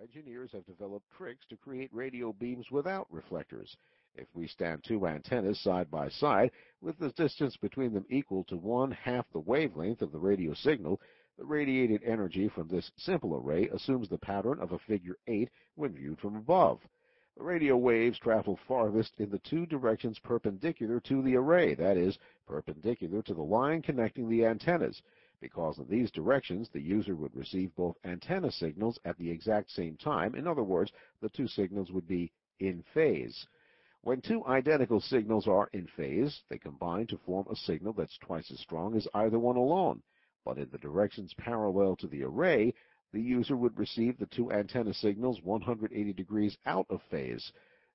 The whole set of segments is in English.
engineers have developed tricks to create radio beams without reflectors. If we stand two antennas side by side, with the distance between them equal to one half the wavelength of the radio signal, the radiated energy from this simple array assumes the pattern of a figure 8 when viewed from above. The radio waves travel farthest in the two directions perpendicular to the array, that is, perpendicular to the line connecting the antennas. Because in these directions, the user would receive both antenna signals at the exact same time. In other words, the two signals would be in phase. When two identical signals are in phase, they combine to form a signal that's twice as strong as either one alone. But in the directions parallel to the array, the user would receive the two antenna signals 180 degrees out of phase.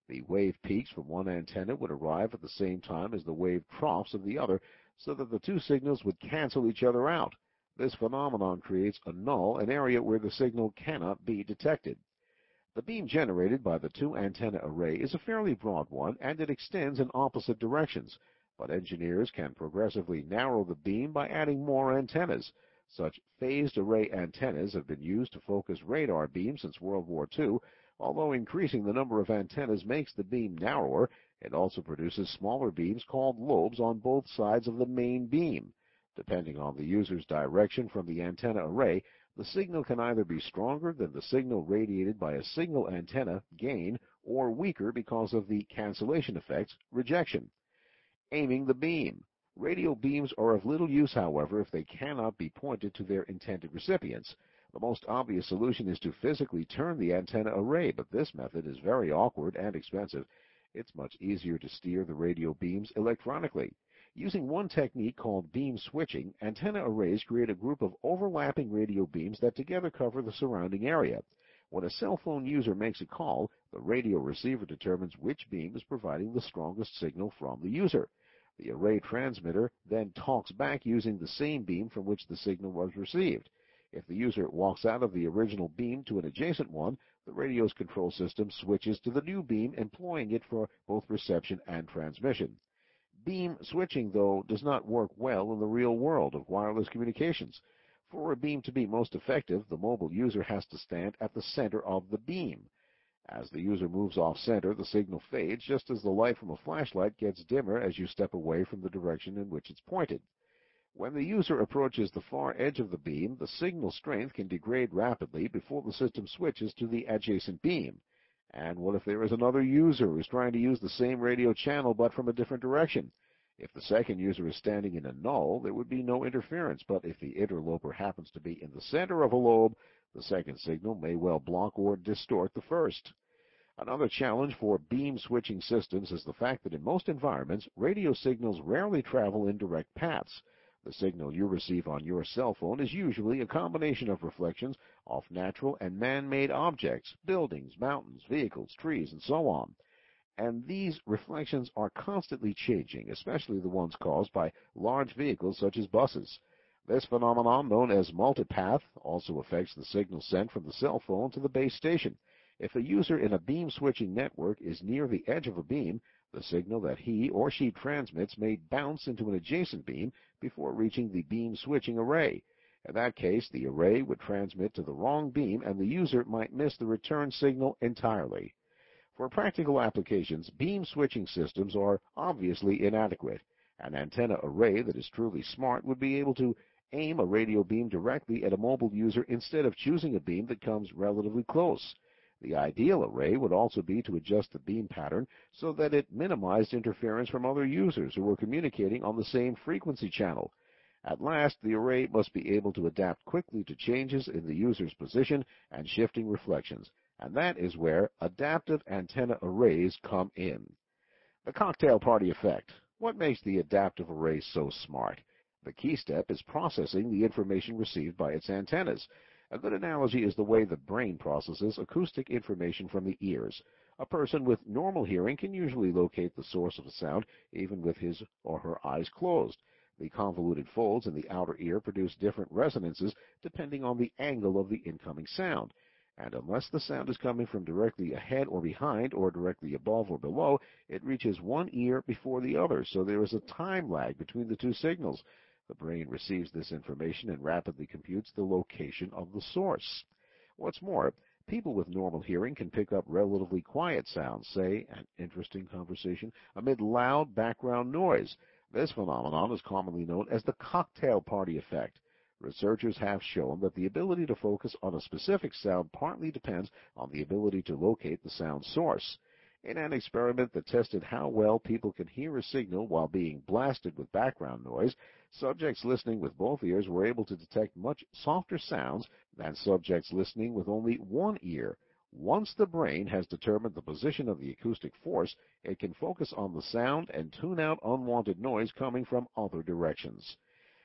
The wave peaks from one antenna would arrive at the same time as the wave troughs of the other, so that the two signals would cancel each other out. This phenomenon creates a null, an area where the signal cannot be detected. The beam generated by the two antenna array is a fairly broad one, and it extends in opposite directions, but engineers can progressively narrow the beam by adding more antennas. Such phased array antennas have been used to focus radar beams since World War II. Although increasing the number of antennas makes the beam narrower, it also produces smaller beams called lobes on both sides of the main beam. Depending on the user's direction from the antenna array, the signal can either be stronger than the signal radiated by a single antenna, gain, or weaker because of the cancellation effects, rejection. Aiming the beam. Radio beams are of little use, however, if they cannot be pointed to their intended recipients. The most obvious solution is to physically turn the antenna array, but this method is very awkward and expensive. It's much easier to steer the radio beams electronically. Using one technique called beam switching, antenna arrays create a group of overlapping radio beams that together cover the surrounding area. When a cell phone user makes a call, the radio receiver determines which beam is providing the strongest signal from the user. The array transmitter then talks back using the same beam from which the signal was received. If the user walks out of the original beam to an adjacent one, the radio's control system switches to the new beam, employing it for both reception and transmission. Beam switching, though, does not work well in the real world of wireless communications. For a beam to be most effective, the mobile user has to stand at the center of the beam. As the user moves off center, the signal fades just as the light from a flashlight gets dimmer as you step away from the direction in which it's pointed. When the user approaches the far edge of the beam, the signal strength can degrade rapidly before the system switches to the adjacent beam. And what if there is another user who is trying to use the same radio channel but from a different direction? If the second user is standing in a null, there would be no interference, but if the interloper happens to be in the center of a lobe, the second signal may well block or distort the first. Another challenge for beam switching systems is the fact that in most environments, radio signals rarely travel in direct paths. The signal you receive on your cell phone is usually a combination of reflections off natural and man-made objects, buildings, mountains, vehicles, trees, and so on. And these reflections are constantly changing, especially the ones caused by large vehicles such as buses. This phenomenon, known as multipath, also affects the signal sent from the cell phone to the base station. If a user in a beam switching network is near the edge of a beam, the signal that he or she transmits may bounce into an adjacent beam before reaching the beam switching array. In that case, the array would transmit to the wrong beam and the user might miss the return signal entirely. For practical applications, beam switching systems are obviously inadequate. An antenna array that is truly smart would be able to aim a radio beam directly at a mobile user instead of choosing a beam that comes relatively close. The ideal array would also be to adjust the beam pattern so that it minimized interference from other users who were communicating on the same frequency channel. At last, the array must be able to adapt quickly to changes in the user's position and shifting reflections, and that is where adaptive antenna arrays come in. The cocktail party effect. What makes the adaptive array so smart? The key step is processing the information received by its antennas. A good analogy is the way the brain processes acoustic information from the ears. A person with normal hearing can usually locate the source of a sound even with his or her eyes closed. The convoluted folds in the outer ear produce different resonances depending on the angle of the incoming sound. And unless the sound is coming from directly ahead or behind or directly above or below, it reaches one ear before the other, so there is a time lag between the two signals. The brain receives this information and rapidly computes the location of the source. What's more, People with normal hearing can pick up relatively quiet sounds, say an interesting conversation, amid loud background noise. This phenomenon is commonly known as the cocktail party effect. Researchers have shown that the ability to focus on a specific sound partly depends on the ability to locate the sound source. In an experiment that tested how well people can hear a signal while being blasted with background noise, subjects listening with both ears were able to detect much softer sounds than subjects listening with only one ear. Once the brain has determined the position of the acoustic force, it can focus on the sound and tune out unwanted noise coming from other directions.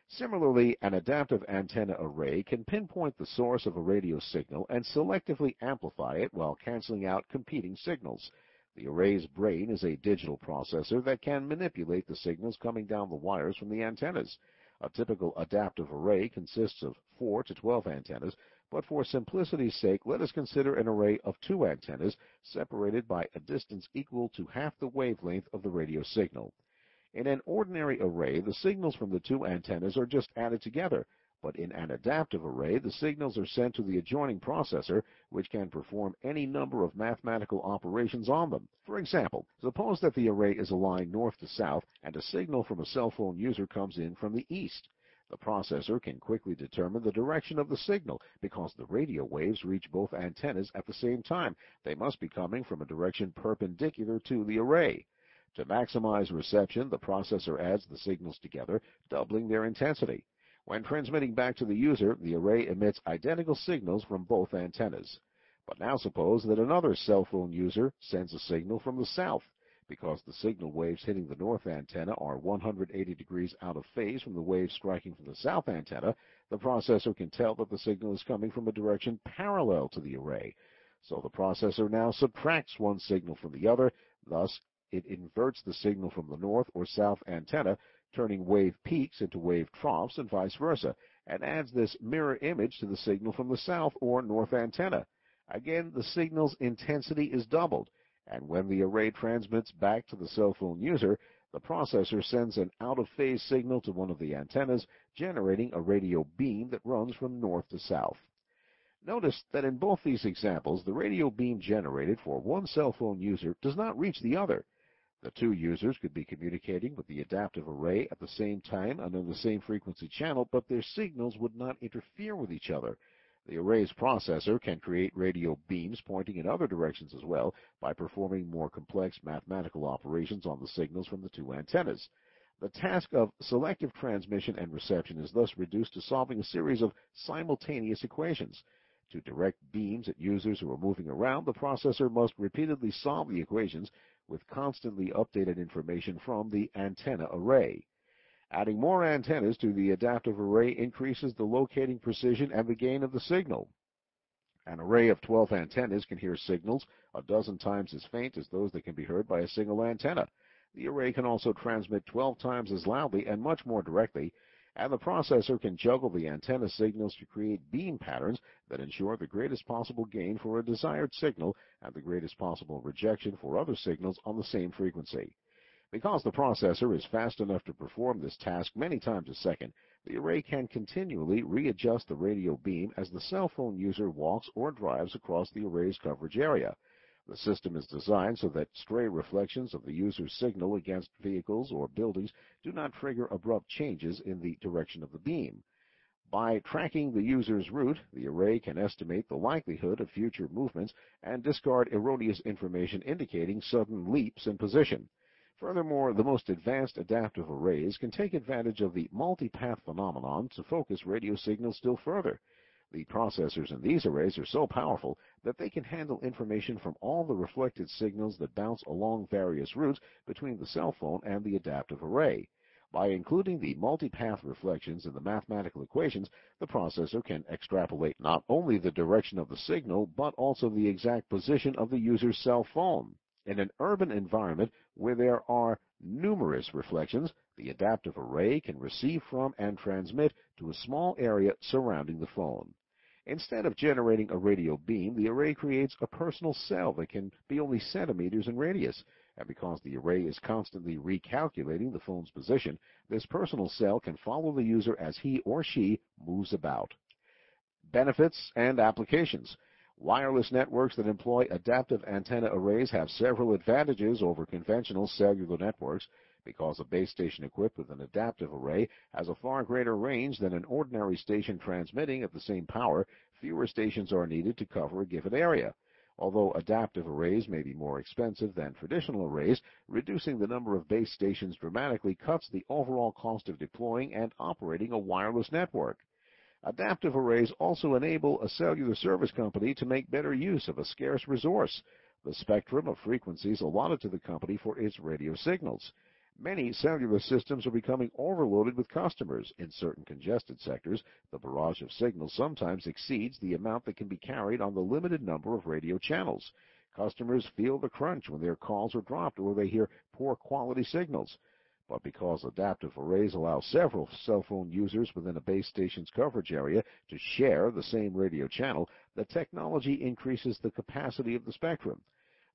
Similarly, an adaptive antenna array can pinpoint the source of a radio signal and selectively amplify it while canceling out competing signals. The array's brain is a digital processor that can manipulate the signals coming down the wires from the antennas. A typical adaptive array consists of 4 to 12 antennas, but for simplicity's sake, let us consider an array of two antennas separated by a distance equal to half the wavelength of the radio signal. In an ordinary array, the signals from the two antennas are just added together, but in an adaptive array, the signals are sent to the adjoining processor, which can perform any number of mathematical operations on them. For example, suppose that the array is aligned north to south and a signal from a cell phone user comes in from the east. The processor can quickly determine the direction of the signal because the radio waves reach both antennas at the same time. They must be coming from a direction perpendicular to the array. To maximize reception, the processor adds the signals together, doubling their intensity. When transmitting back to the user, the array emits identical signals from both antennas. But now suppose that another cell phone user sends a signal from the south. Because the signal waves hitting the north antenna are 180 degrees out of phase from the waves striking from the south antenna, the processor can tell that the signal is coming from a direction parallel to the array. So the processor now subtracts one signal from the other, thus it inverts the signal from the north or south antenna turning wave peaks into wave troughs and vice versa, and adds this mirror image to the signal from the south or north antenna. Again, the signal's intensity is doubled, and when the array transmits back to the cell phone user, the processor sends an out-of-phase signal to one of the antennas, generating a radio beam that runs from north to south. Notice that in both these examples, the radio beam generated for one cell phone user does not reach the other. The two users could be communicating with the adaptive array at the same time and on the same frequency channel, but their signals would not interfere with each other. The array's processor can create radio beams pointing in other directions as well by performing more complex mathematical operations on the signals from the two antennas. The task of selective transmission and reception is thus reduced to solving a series of simultaneous equations. To direct beams at users who are moving around, the processor must repeatedly solve the equations with constantly updated information from the antenna array. Adding more antennas to the adaptive array increases the locating precision and the gain of the signal. An array of 12 antennas can hear signals a dozen times as faint as those that can be heard by a single antenna. The array can also transmit 12 times as loudly and much more directly, and the processor can juggle the antenna signals to create beam patterns that ensure the greatest possible gain for a desired signal and the greatest possible rejection for other signals on the same frequency. Because the processor is fast enough to perform this task many times a second, the array can continually readjust the radio beam as the cell phone user walks or drives across the array's coverage area. The system is designed so that stray reflections of the user's signal against vehicles or buildings do not trigger abrupt changes in the direction of the beam. By tracking the user's route, the array can estimate the likelihood of future movements and discard erroneous information indicating sudden leaps in position. Furthermore, the most advanced adaptive arrays can take advantage of the multipath phenomenon to focus radio signals still further. The processors in these arrays are so powerful that they can handle information from all the reflected signals that bounce along various routes between the cell phone and the adaptive array. By including the multipath reflections in the mathematical equations, the processor can extrapolate not only the direction of the signal, but also the exact position of the user's cell phone. In an urban environment where there are numerous reflections, the adaptive array can receive from and transmit to a small area surrounding the phone. Instead of generating a radio beam, the array creates a personal cell that can be only centimeters in radius. And because the array is constantly recalculating the phone's position, this personal cell can follow the user as he or she moves about. Benefits and applications. Wireless networks that employ adaptive antenna arrays have several advantages over conventional cellular networks because a base station equipped with an adaptive array has a far greater range than an ordinary station transmitting at the same power, fewer stations are needed to cover a given area. Although adaptive arrays may be more expensive than traditional arrays, reducing the number of base stations dramatically cuts the overall cost of deploying and operating a wireless network. Adaptive arrays also enable a cellular service company to make better use of a scarce resource, the spectrum of frequencies allotted to the company for its radio signals. Many cellular systems are becoming overloaded with customers. In certain congested sectors, the barrage of signals sometimes exceeds the amount that can be carried on the limited number of radio channels. Customers feel the crunch when their calls are dropped or they hear poor quality signals. But because adaptive arrays allow several cell phone users within a base station's coverage area to share the same radio channel, the technology increases the capacity of the spectrum.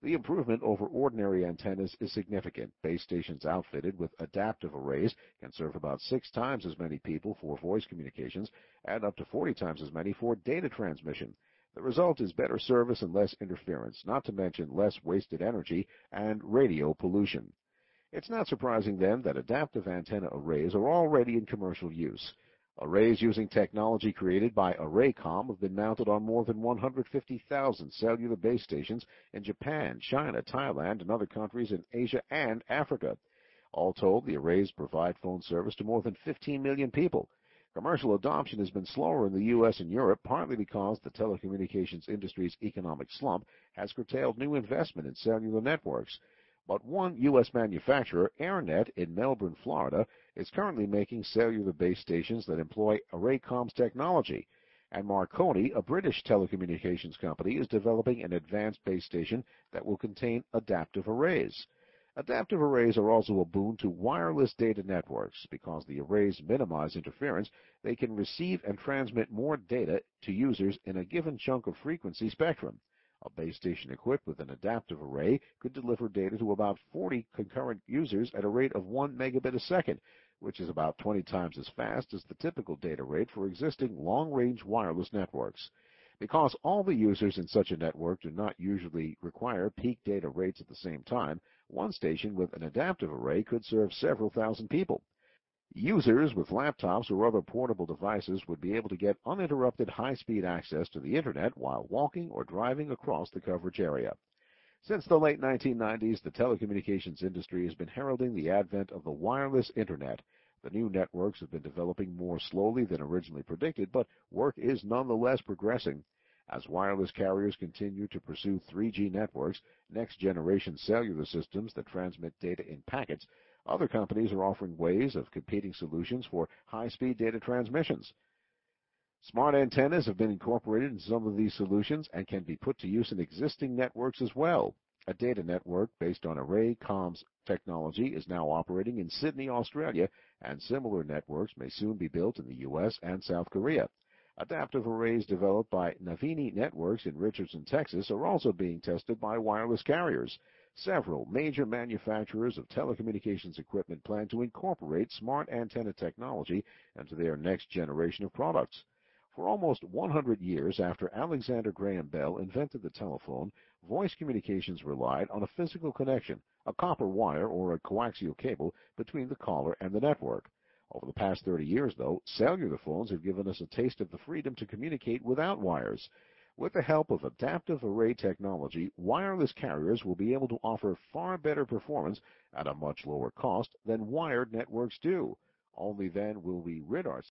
The improvement over ordinary antennas is significant. Base stations outfitted with adaptive arrays can serve about six times as many people for voice communications and up to 40 times as many for data transmission. The result is better service and less interference, not to mention less wasted energy and radio pollution. It's not surprising then that adaptive antenna arrays are already in commercial use. Arrays using technology created by ArrayComm have been mounted on more than 150,000 cellular base stations in Japan, China, Thailand, and other countries in Asia and Africa. All told, the arrays provide phone service to more than 15 million people. Commercial adoption has been slower in the U.S. and Europe, partly because the telecommunications industry's economic slump has curtailed new investment in cellular networks. But one U.S. manufacturer, AirNet in Melbourne, Florida, is currently making cellular base stations that employ ArrayComm's technology. And Marconi, a British telecommunications company, is developing an advanced base station that will contain adaptive arrays. Adaptive arrays are also a boon to wireless data networks. Because the arrays minimize interference, they can receive and transmit more data to users in a given chunk of frequency spectrum. A base station equipped with an adaptive array could deliver data to about 40 concurrent users at a rate of 1 megabit a second, which is about 20 times as fast as the typical data rate for existing long-range wireless networks. Because all the users in such a network do not usually require peak data rates at the same time, one station with an adaptive array could serve several thousand people. Users with laptops or other portable devices would be able to get uninterrupted high-speed access to the Internet while walking or driving across the coverage area. Since the late 1990s, the telecommunications industry has been heralding the advent of the wireless Internet. The new networks have been developing more slowly than originally predicted, but work is nonetheless progressing. As wireless carriers continue to pursue 3G networks, next-generation cellular systems that transmit data in packets, other companies are offering ways of competing solutions for high-speed data transmissions. Smart antennas have been incorporated in some of these solutions and can be put to use in existing networks as well. A data network based on ArrayComm's technology is now operating in Sydney, Australia, and similar networks may soon be built in the U.S. and South Korea. Adaptive arrays developed by Navini Networks in Richardson, Texas are also being tested by wireless carriers. Several major manufacturers of telecommunications equipment plan to incorporate smart antenna technology into their next generation of products. For almost 100 years after Alexander Graham Bell invented the telephone, voice communications relied on a physical connection, a copper wire or a coaxial cable between the caller and the network. Over the past 30 years, though, cellular phones have given us a taste of the freedom to communicate without wires. With the help of adaptive array technology, wireless carriers will be able to offer far better performance at a much lower cost than wired networks do. Only then will we rid ourselves